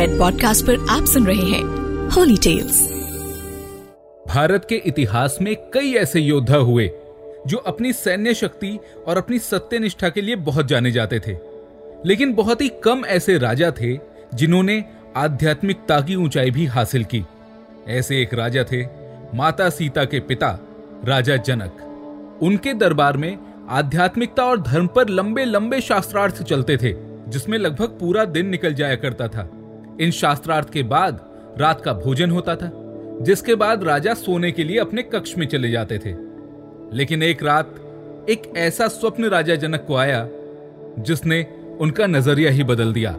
Red podcast पर आप सुन रहे हैं होली टेल्स भारत के इतिहास में कई ऐसे योद्धा हुए, जो अपनी सैन्य शक्ति और अपनी सत्यनिष्ठा के लिए बहुत जाने जाते थे। लेकिन बहुत ही कम ऐसे राजा थे, जिन्होंने आध्यात्मिकता की ऊंचाई भी हासिल की। ऐसे एक राजा थे, माता सीता के पिता, राजा जनक। उनके दरबार में आध्यात्मिकता और धर्म पर लंबे लंबे शास्त्रार्थ चलते थे, जिसमें लगभग पूरा दिन निकल जाया करता था। इन शास्त्रार्थ के बाद रात का भोजन होता था, जिसके बाद राजा सोने के लिए अपने कक्ष में चले जाते थे। लेकिन एक रात एक ऐसा स्वप्न राजा जनक को आया, जिसने उनका नज़रिया ही बदल दिया।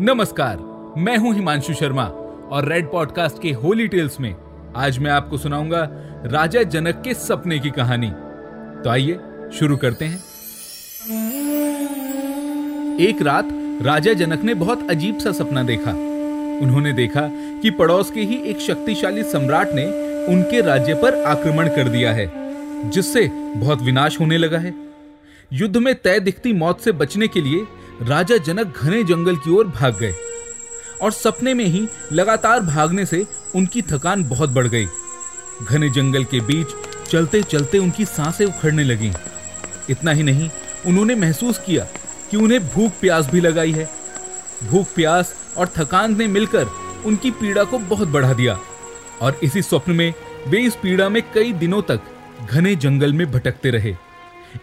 नमस्कार, मैं हूँ हिमांशु शर्मा और रेड पॉडकास्ट के होली टेल्स में आज मैं आपको सुनाऊँगा राजा जनक के सपने की कहानी। तो आइए, शुरू करते हैं। एक रात राजा जनक ने बहुत अजीब सा सपना देखा। उन्होंने देखा कि पड़ोस के ही एक शक्तिशाली सम्राट ने उनके राज्य पर आक्रमण कर दिया है, जिससे बहुत विनाश होने लगा है। युद्ध में तय दिखती मौत से बचने के लिए राजा जनक घने जंगल की ओर भाग गए और सपने में ही लगातार भागने से उनकी थकान बहुत बढ़ गई। घने जंगल के बीच चलते चलते उनकी साँसें उखड़ने लगी। इतना ही नहीं, उन्होंने महसूस किया कि उन्हें भूख प्यास भी लगाई है। भूख, प्यास और थकान ने मिलकर उनकी पीड़ा को बहुत बढ़ा दिया। और इसी स्वप्न में वे इस पीड़ा में कई दिनों तक घने जंगल में भटकते रहे।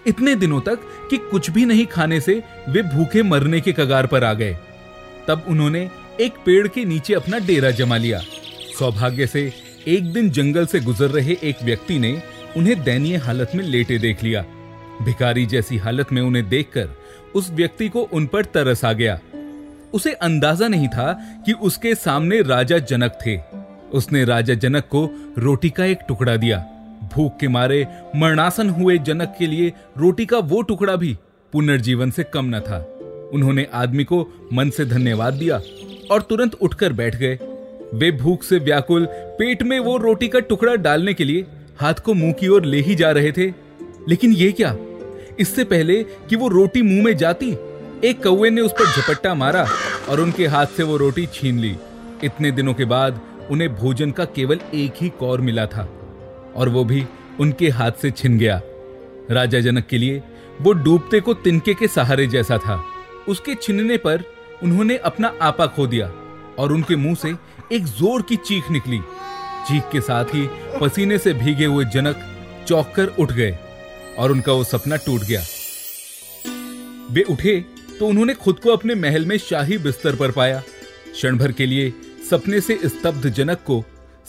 इतने दिनों तक कि कुछ भी नहीं खाने से वे भूखे मरने के कगार पर आ गए। तब उन्होंने एक पेड़ के नीचे अपना डेरा जमा लिया। सौभाग्य से एक दिन जंगल से गुजर रहे एक व्यक्ति ने उन्हें दयनीय हालत में लेटे देख लिया। भिखारी जैसी हालत में उन्हें देखकर उस व्यक्ति को उन पर तरस आ गया। उसे अंदाज़ा नहीं था कि उसके सामने राजा जनक थे। उसने राजा जनक को रोटी का एक टुकड़ा दिया। भूख के मारे मरणासन हुए जनक के लिए रोटी का वो टुकड़ा भी पुनर्जीवन से कम न था। उन्होंने आदमी को मन से धन्यवाद दिया और तुरंत उठकर बैठ गए। वे भूख से व्याकुल पेट में वो रोटी का टुकड़ा डालने के लिए हाथ को मुँह की ओर ले ही जा रहे थे। लेकिन ये क्या? इससे पहले कि वो रोटी मुँह में जाती एक कौवे ने उस पर झपट्टा मारा और उनके हाथ से वो रोटी छीन ली। इतने दिनों के बाद उन्हें भोजन का केवल एक ही कौर मिला था और वो भी उनके हाथ से छिन गया। राजा जनक के लिए वो डूबते को तिनके के सहारे जैसा था। उसके छिनने पर उन्होंने अपना आपा खो दिया और उनके मुँह से एक ज़ोर की चीख निकली। चीख के साथ ही पसीने से भीगे हुए जनक चौंक उठ गए और उनका वो सपना टूट गया। वे उठे तो उन्होंने खुद को अपने महल में शाही बिस्तर पर पाया। क्षण भर के लिए सपने से स्तब्ध जनक को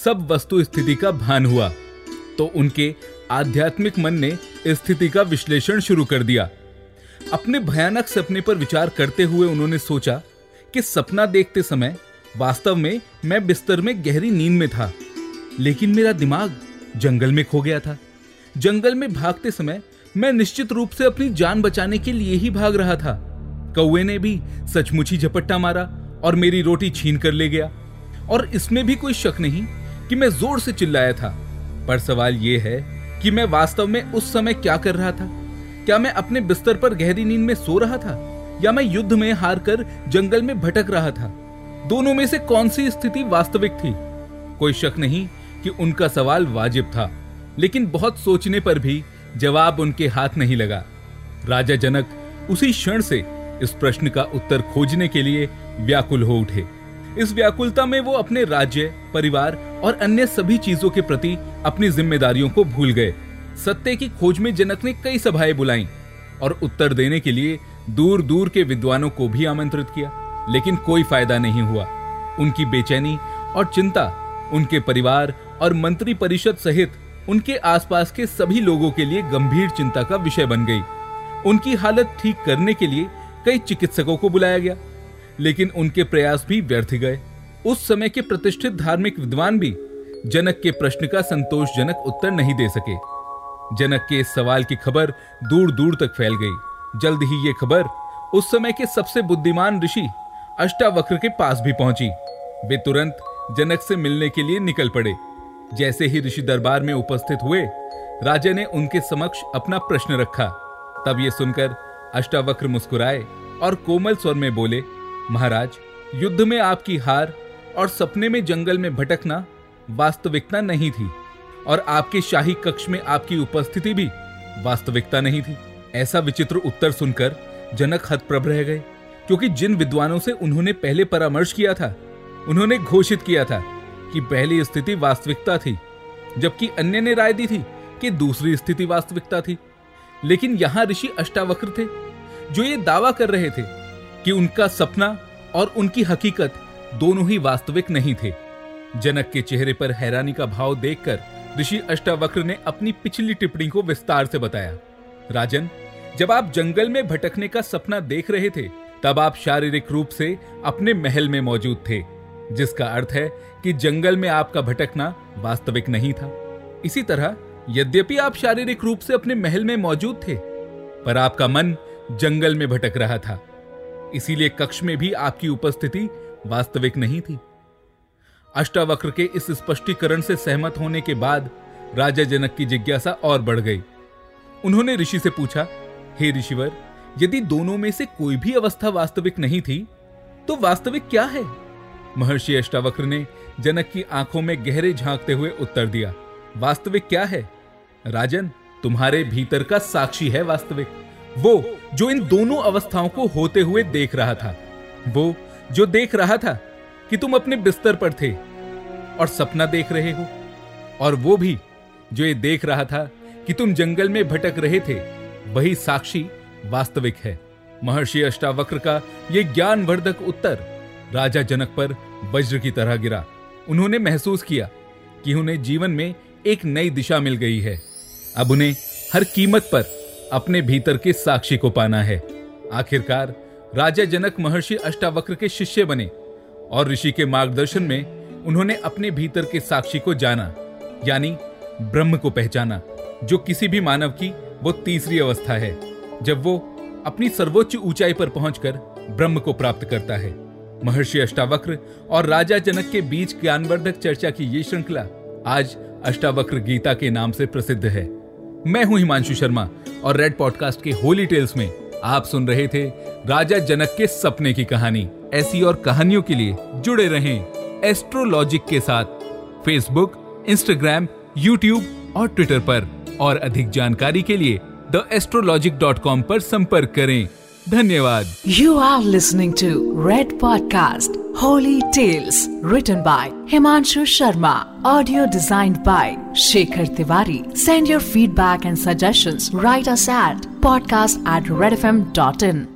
सब वस्तु स्थिति का भान हुआ। तो उनके आध्यात्मिक मन ने स्थिति का विश्लेषण शुरू कर दिया। अपने भयानक सपने पर विचार करते हुए उन्होंने सोचा कि सपना देखते समय वास्तव में मैं बिस्तर में गहरी नींद में था। लेकिन मेरा दिमाग जंगल में खो गया था। जंगल में भागते समय मैं निश्चित रूप से अपनी जान बचाने के लिए ही भाग रहा था। कौए ने भी सचमुच ही झपट्टा मारा और मेरी रोटी छीन कर ले गया। और इसमें भी कोई शक नहीं कि मैं ज़ोर से चिल्लाया था। पर सवाल यह है कि मैं वास्तव में उस समय क्या कर रहा था? क्या मैं अपने बिस्तर पर गहरी नींद में सो रहा था? या मैं युद्ध में हार कर जंगल में भटक रहा था? दोनों में से कौन सी स्थिति वास्तविक थी? कोई शक नहीं कि उनका सवाल वाजिब था, लेकिन बहुत सोचने पर भी जवाब उनके हाथ नहीं लगा। राजा जनक उसी क्षण से इस प्रश्न का उत्तर खोजने के लिए व्याकुल हो उठे। इस व्याकुलता में वो अपने राज्य, परिवार और अन्य सभी चीज़ों के प्रति अपनी जिम्मेदारियों को भूल गए। सत्य की खोज में जनक ने कई सभाएँ बुलाई और उत्तर देने के लिए दूर दूर के विद्वानों को भी आमंत्रित किया, लेकिन कोई फ़ायदा नहीं हुआ। उनकी बेचैनी और चिंता उनके परिवार और मंत्री परिषद सहित उनके आसपास के सभी लोगों के लिए गंभीर चिंता का विषय बन गई। उनकी हालत ठीक करने के लिए कई चिकित्सकों को बुलाया गया, लेकिन उनके प्रयास भी व्यर्थ गए। उस समय के प्रतिष्ठित धार्मिक विद्वान भी जनक के प्रश्न का संतोषजनक उत्तर नहीं दे सके। जनक के सवाल की खबर दूर दूर तक फैल गई। जल्द ही ये खबर उस समय के सबसे बुद्धिमान ऋषि अष्टावक्र के पास भी पहुँची। वे तुरंत जनक से मिलने के लिए निकल पड़े। जैसे ही ऋषि दरबार में उपस्थित हुए, राजा ने उनके समक्ष अपना प्रश्न रखा। तब ये सुनकर अष्टावक्र मुस्कुराए और कोमल स्वर में बोले, महाराज, युद्ध में आपकी हार और सपने में जंगल में भटकना वास्तविकता नहीं थी और आपके शाही कक्ष में आपकी उपस्थिति भी वास्तविकता नहीं थी। ऐसा विचित्र उत्तर सुनकर जनक हतप्रभ रह गए, क्योंकि जिन विद्वानों से उन्होंने पहले परामर्श किया था, उन्होंने घोषित किया था कि पहली स्थिति वास्तविकता थी, जबकि अन्य ने राय दी थी कि दूसरी स्थिति वास्तविकता थी। लेकिन यहाँ ऋषि अष्टावक्र थे, जो ये दावा कर रहे थे कि उनका सपना और उनकी हकीकत दोनों ही वास्तविक नहीं थे। जनक के चेहरे पर हैरानी का भाव देखकर ऋषि अष्टावक्र ने अपनी पिछली टिप्पणी को विस्तार से बताया। राजन, जब आप जंगल में भटकने का सपना देख रहे थे, तब आप शारीरिक रूप से अपने महल में मौजूद थे, जिसका अर्थ है कि जंगल में आपका भटकना वास्तविक नहीं था। इसी तरह यद्यपि आप शारीरिक रूप से अपने महल में मौजूद थे, पर आपका मन जंगल में भटक रहा था। इसीलिए कक्ष में भी आपकी उपस्थिति वास्तविक नहीं थी। अष्टावक्र के इस स्पष्टीकरण से सहमत होने के बाद राजा जनक की जिज्ञासा और बढ़ गई। उन्होंने ऋषि से पूछा, हे ऋषिवर, यदि दोनों में से कोई भी अवस्था वास्तविक नहीं थी तो वास्तविक क्या है? महर्षि अष्टावक्र ने जनक की आँखों में गहरे झांकते हुए उत्तर दिया, वास्तविक क्या है? राजन, तुम्हारे भीतर का साक्षी है वास्तविक। वो, जो इन दोनों अवस्थाओं को होते हुए देख रहा था। वो, जो देख रहा था कि तुम अपने बिस्तर पर थे और सपना देख रहे हो। और वो भी, जो ये देख रहा था कि तुम जंगल में भटक रहे थे, वही साक्षी वास्तविक है। महर्षि अष्टावक्र का ये ज्ञानवर्धक उत्तर राजा जनक पर वज्र की तरह गिरा। उन्होंने महसूस किया कि उन्हें जीवन में एक नई दिशा मिल गई है। अब उन्हें हर कीमत पर अपने भीतर के साक्षी को पाना है। आखिरकार, राजा जनक महर्षि अष्टावक्र के शिष्य बने और ऋषि के मार्गदर्शन में उन्होंने अपने भीतर के साक्षी को जाना, यानी ब्रह्म को पहचाना, जो किसी भी मानव की वो तीसरी अवस्था है, जब वो अपनी सर्वोच्च ऊंचाई पर पहुंचकर ब्रह्म को प्राप्त करता है। महर्षि अष्टावक्र और राजा जनक के बीच ज्ञानवर्धक चर्चा की ये श्रृंखला आज अष्टावक्र गीता के नाम से प्रसिद्ध है। मैं हूँ हिमांशु शर्मा और रेड पॉडकास्ट के होली टेल्स में आप सुन रहे थे राजा जनक के सपने की कहानी। ऐसी और कहानियों के लिए जुड़े रहें एस्ट्रोलॉजिक के साथ फेसबुक इंस्टाग्राम यूट्यूब और ट्विटर पर। और अधिक जानकारी के लिए द एस्ट्रोलॉजिक डॉट कॉम पर संपर्क करें। धन्यवाद। You are listening to red podcast Holy Tales, written by Himanshu Sharma, audio designed by Shekhar Tiwari. Send your feedback and suggestions. Write us at podcast at redfm.in.